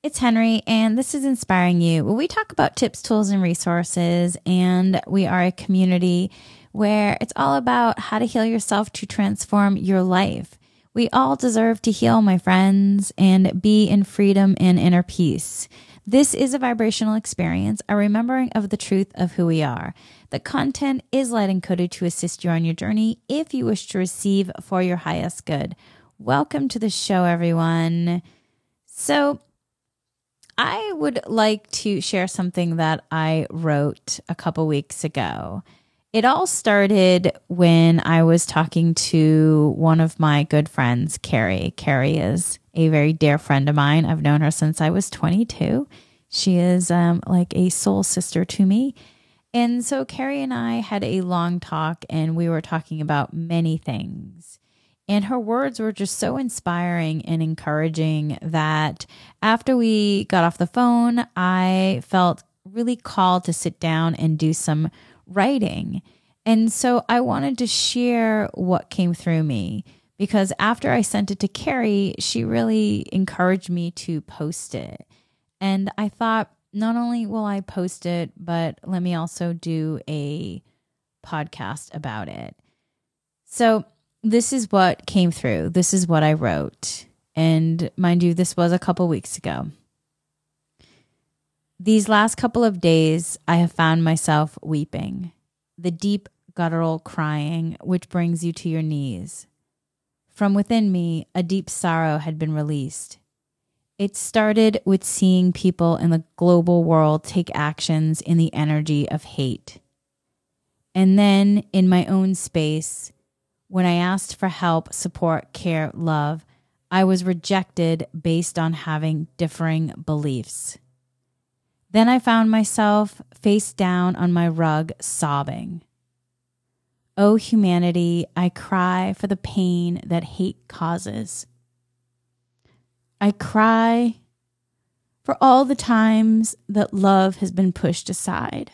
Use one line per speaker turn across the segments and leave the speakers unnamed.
It's Henry, and this is Inspiring You, we talk about tips, tools, and resources. And we are a community where it's all about how to heal yourself to transform your life. We all deserve to heal, my friends, and be in freedom and inner peace. This is a vibrational experience, a remembering of the truth of who we are. The content is light encoded to assist you on your journey if you wish to receive for your highest good. Welcome to the show, everyone. So, I would like to share something that I wrote a couple weeks ago. It all started when I was talking to one of my good friends, Carrie. Carrie is a very dear friend of mine. I've known her since I was 22. She is um, like a soul sister to me. And so Carrie and I had a long talk, and we were talking about many things. And her words were just so inspiring and encouraging that after we got off the phone, I felt really called to sit down and do some writing. And so I wanted to share what came through me because after I sent it to Carrie, she really encouraged me to post it. And I thought, not only will I post it, but let me also do a podcast about it. So this is what came through. This is what I wrote. And mind you, this was a couple weeks ago. These last couple of days, I have found myself weeping, the deep guttural crying which brings you to your knees. From within me, a deep sorrow had been released. It started with seeing people in the global world take actions in the energy of hate. And then in my own space, when I asked for help, support, care, love, I was rejected based on having differing beliefs. Then I found myself face down on my rug, sobbing. O oh, humanity, I cry for the pain that hate causes. I cry for all the times that love has been pushed aside.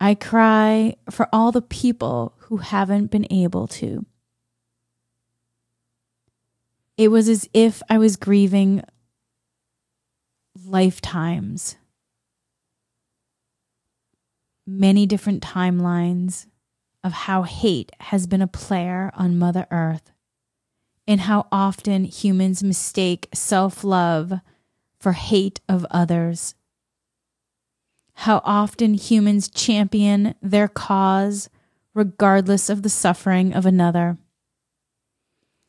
I cry for all the people who haven't been able to. It was as if I was grieving lifetimes, many different timelines of how hate has been a player on Mother Earth, and how often humans mistake self love for hate of others how often humans champion their cause regardless of the suffering of another.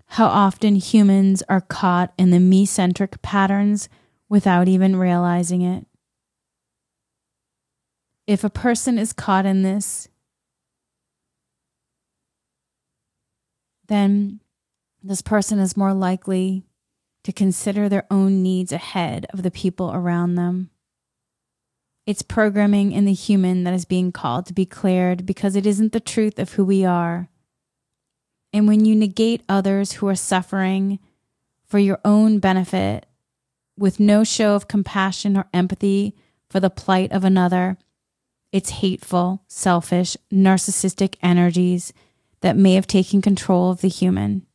How often humans are caught in the me centric patterns without even realizing it. If a person is caught in this, then this person is more likely to consider their own needs ahead of the people around them. It's programming in the human that is being called to be cleared because it isn't the truth of who we are. And when you negate others who are suffering for your own benefit with no show of compassion or empathy for the plight of another, it's hateful, selfish, narcissistic energies that may have taken control of the human.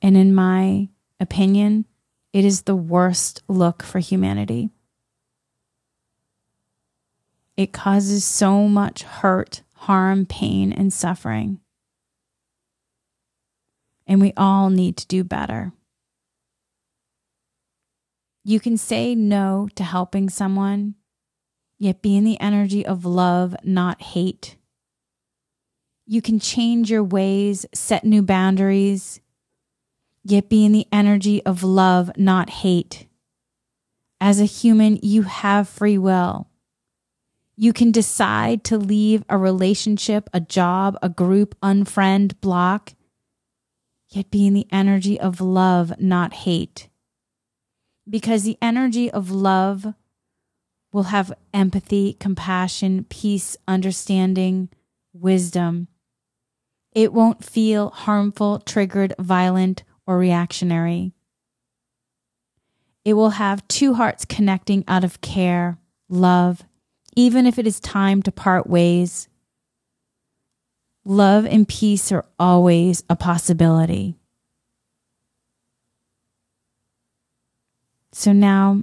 And in my opinion, it is the worst look for humanity. It causes so much hurt, harm, pain, and suffering. And we all need to do better. You can say no to helping someone, yet be in the energy of love, not hate. You can change your ways, set new boundaries, yet be in the energy of love, not hate. As a human, you have free will. You can decide to leave a relationship, a job, a group, unfriend, block, yet be in the energy of love, not hate. Because the energy of love will have empathy, compassion, peace, understanding, wisdom. It won't feel harmful, triggered, violent, or reactionary. It will have two hearts connecting out of care, love, even if it is time to part ways. Love and peace are always a possibility. So now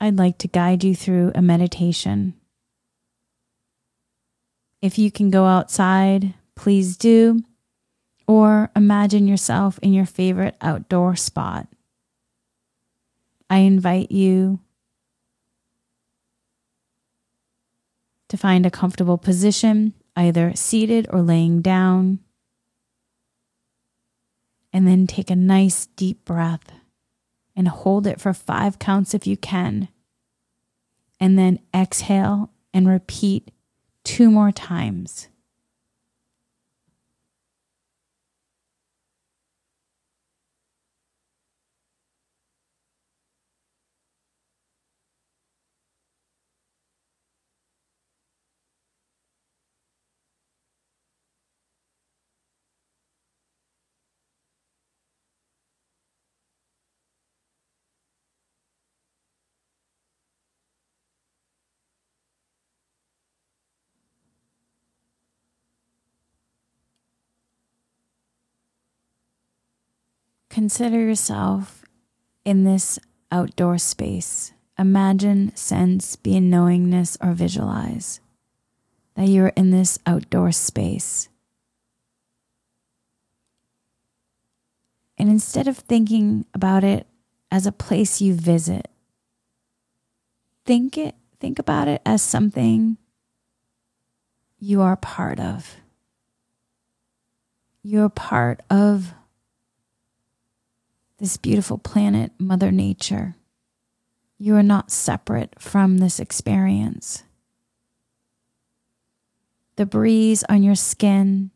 I'd like to guide you through a meditation. If you can go outside, please do, or imagine yourself in your favorite outdoor spot. I invite you to find a comfortable position, either seated or laying down. And then take a nice deep breath and hold it for five counts if you can. And then exhale and repeat two more times. Consider yourself in this outdoor space. Imagine, sense, be in knowingness, or visualize that you're in this outdoor space. And instead of thinking about it as a place you visit, think it think about it as something you are part of. You're part of this beautiful planet, Mother Nature. You are not separate from this experience. The breeze on your skin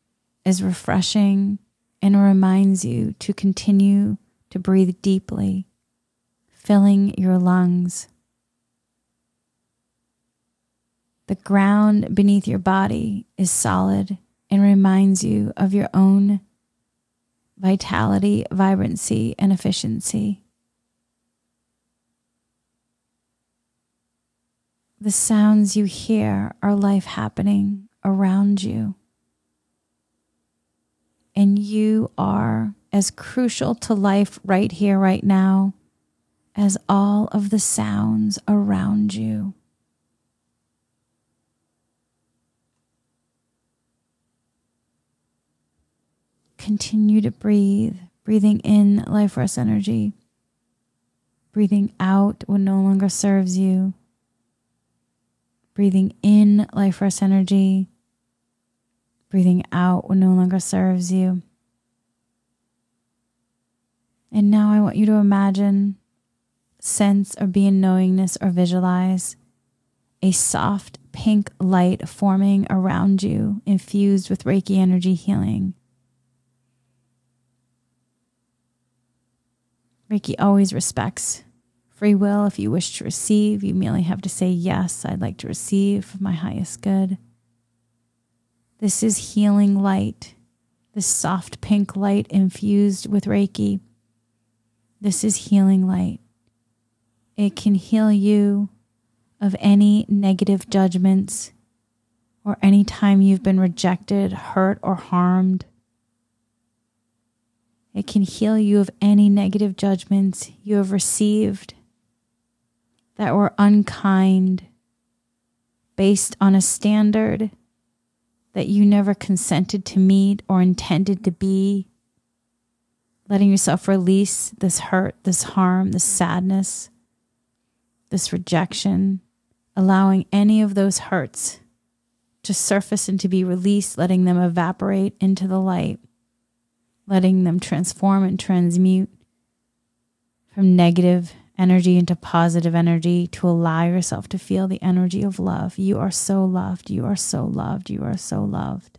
is refreshing and reminds you to continue to breathe deeply, filling your lungs. The ground beneath your body is solid and reminds you of your own vitality, vibrancy, and efficiency. The sounds you hear are life happening around you. And you are as crucial to life right here, right now, as all of the sounds around you. Continue to breathe, breathing in life force energy, breathing out what no longer serves you, breathing in life force energy, breathing out what no longer serves you. And now I want you to imagine, sense, or be in knowingness or visualize a soft pink light forming around you, infused with Reiki energy healing. Reiki always respects free will. If you wish to receive, you merely have to say, Yes, I'd like to receive for my highest good. This is healing light, this soft pink light infused with Reiki. This is healing light. It can heal you of any negative judgments or any time you've been rejected, hurt, or harmed. It can heal you of any negative judgments you have received that were unkind based on a standard that you never consented to meet or intended to be. Letting yourself release this hurt, this harm, this sadness, this rejection, allowing any of those hurts to surface and to be released, letting them evaporate into the light letting them transform and transmute from negative energy into positive energy to allow yourself to feel the energy of love. You are so loved. You are so loved. You are so loved.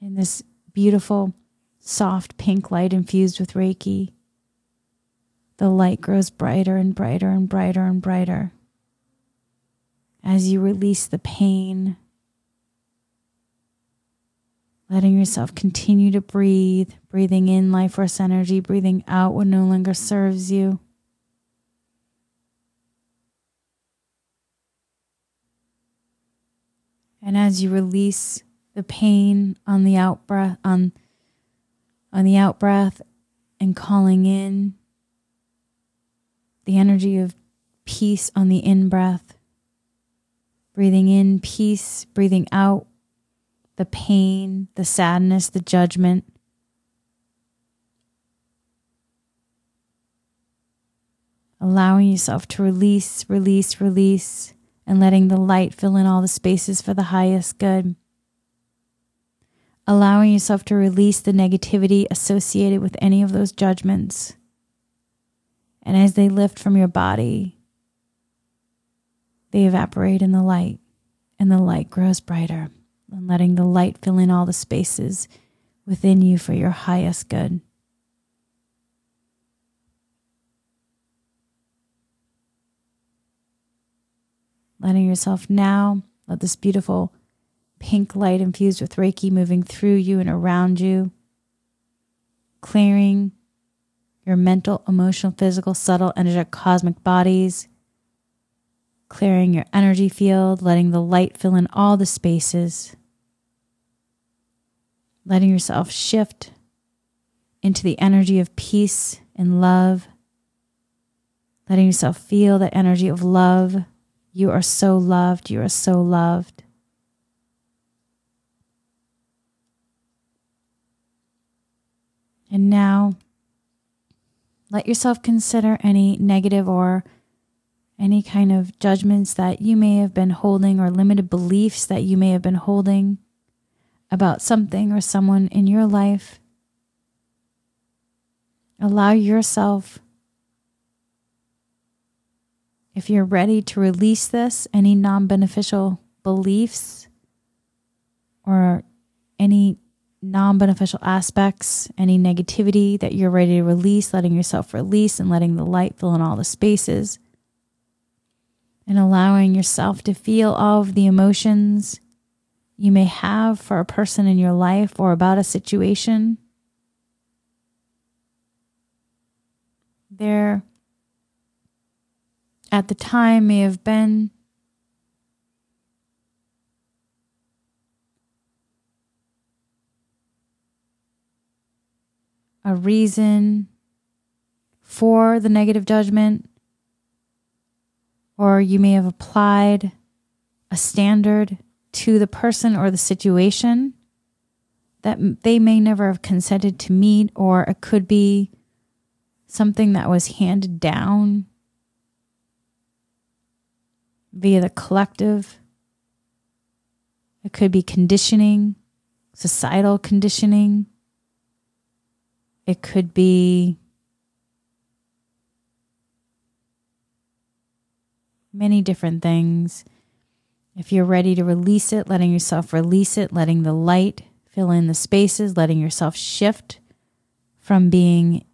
In this beautiful, soft pink light infused with Reiki, the light grows brighter and brighter and brighter and brighter as you release the pain letting yourself continue to breathe, breathing in life force energy, breathing out what no longer serves you. And as you release the pain on the out breath on on the out breath and calling in the energy of peace on the in breath. Breathing in peace, breathing out the pain, the sadness, the judgment. Allowing yourself to release, release, release, and letting the light fill in all the spaces for the highest good. Allowing yourself to release the negativity associated with any of those judgments. And as they lift from your body, they evaporate in the light, and the light grows brighter, and letting the light fill in all the spaces within you for your highest good. Letting yourself now let this beautiful pink light infused with Reiki moving through you and around you, clearing your mental, emotional, physical, subtle, energetic, cosmic bodies, clearing your energy field, letting the light fill in all the spaces, letting yourself shift into the energy of peace and love, letting yourself feel that energy of love. You are so loved. You are so loved. And now, let yourself consider any negative or any kind of judgments that you may have been holding or limited beliefs that you may have been holding about something or someone in your life. Allow yourself, if you're ready to release this, any non beneficial beliefs or any non beneficial aspects, any negativity that you're ready to release, letting yourself release and letting the light fill in all the spaces. And allowing yourself to feel all of the emotions you may have for a person in your life or about a situation. There, at the time, may have been a reason for the negative judgment, or you may have applied a standard to the person or the situation that they may never have consented to meet, or it could be something that was handed down via the collective. It could be conditioning, societal conditioning. It could be many different things. If you're ready to release it, letting yourself release it, letting the light fill in the spaces, letting yourself shift from being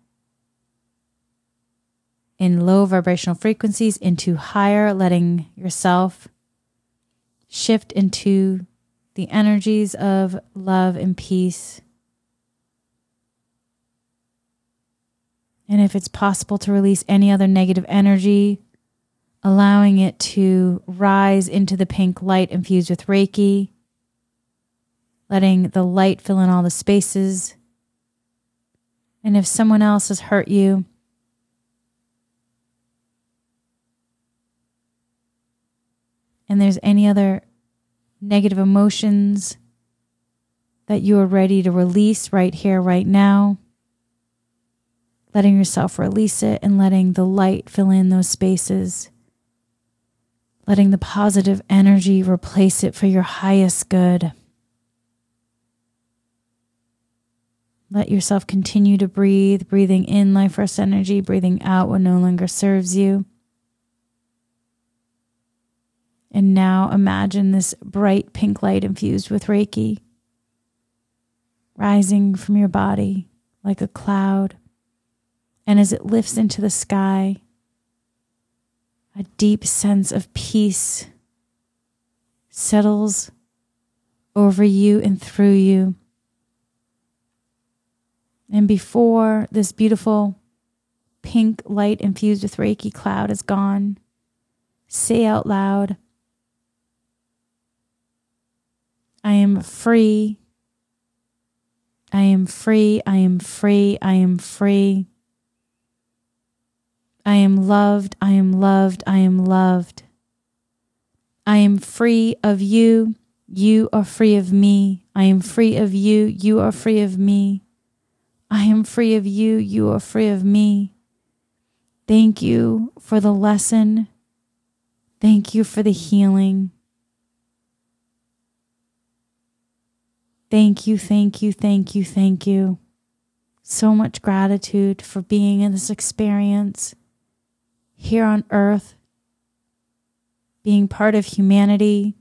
in low vibrational frequencies into higher, letting yourself shift into the energies of love and peace And if it's possible to release any other negative energy, allowing it to rise into the pink light infused with Reiki, letting the light fill in all the spaces. And if someone else has hurt you, and there's any other negative emotions that you are ready to release right here, right now, letting yourself release it and letting the light fill in those spaces, letting the positive energy replace it for your highest good. Let yourself continue to breathe, breathing in life force energy, breathing out what no longer serves you. And now imagine this bright pink light infused with Reiki rising from your body like a cloud and as it lifts into the sky, a deep sense of peace settles over you and through you. And before this beautiful pink light infused with Reiki cloud is gone, say out loud, I am free I am free. I am free. I am free. I am loved. I am loved. I am loved. I am free of you. You are free of me. I am free of you. You are free of me. I am free of you. You are free of me. Thank you for the lesson. Thank you for the healing. Thank you, thank you, thank you, thank you. So much gratitude for being in this experience here on earth, being part of humanity,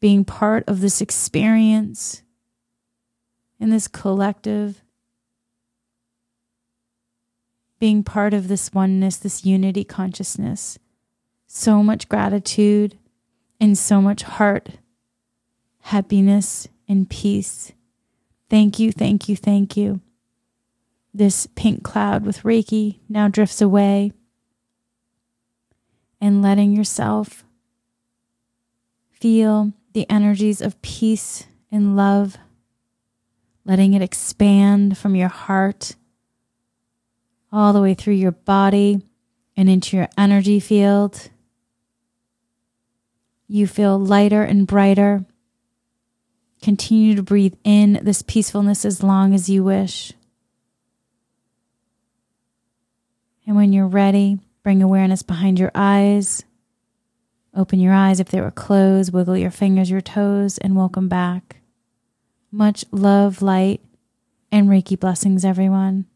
being part of this experience in this collective, being part of this oneness, this unity consciousness. So much gratitude and so much heart, happiness, and peace. Thank you, thank you, thank you. This pink cloud with Reiki now drifts away and letting yourself feel the energies of peace and love, letting it expand from your heart all the way through your body and into your energy field. You feel lighter and brighter. Continue to breathe in this peacefulness as long as you wish. And when you're ready, Bring awareness behind your eyes. Open your eyes if they were closed, wiggle your fingers, your toes, and welcome back. Much love, light, and Reiki blessings, everyone.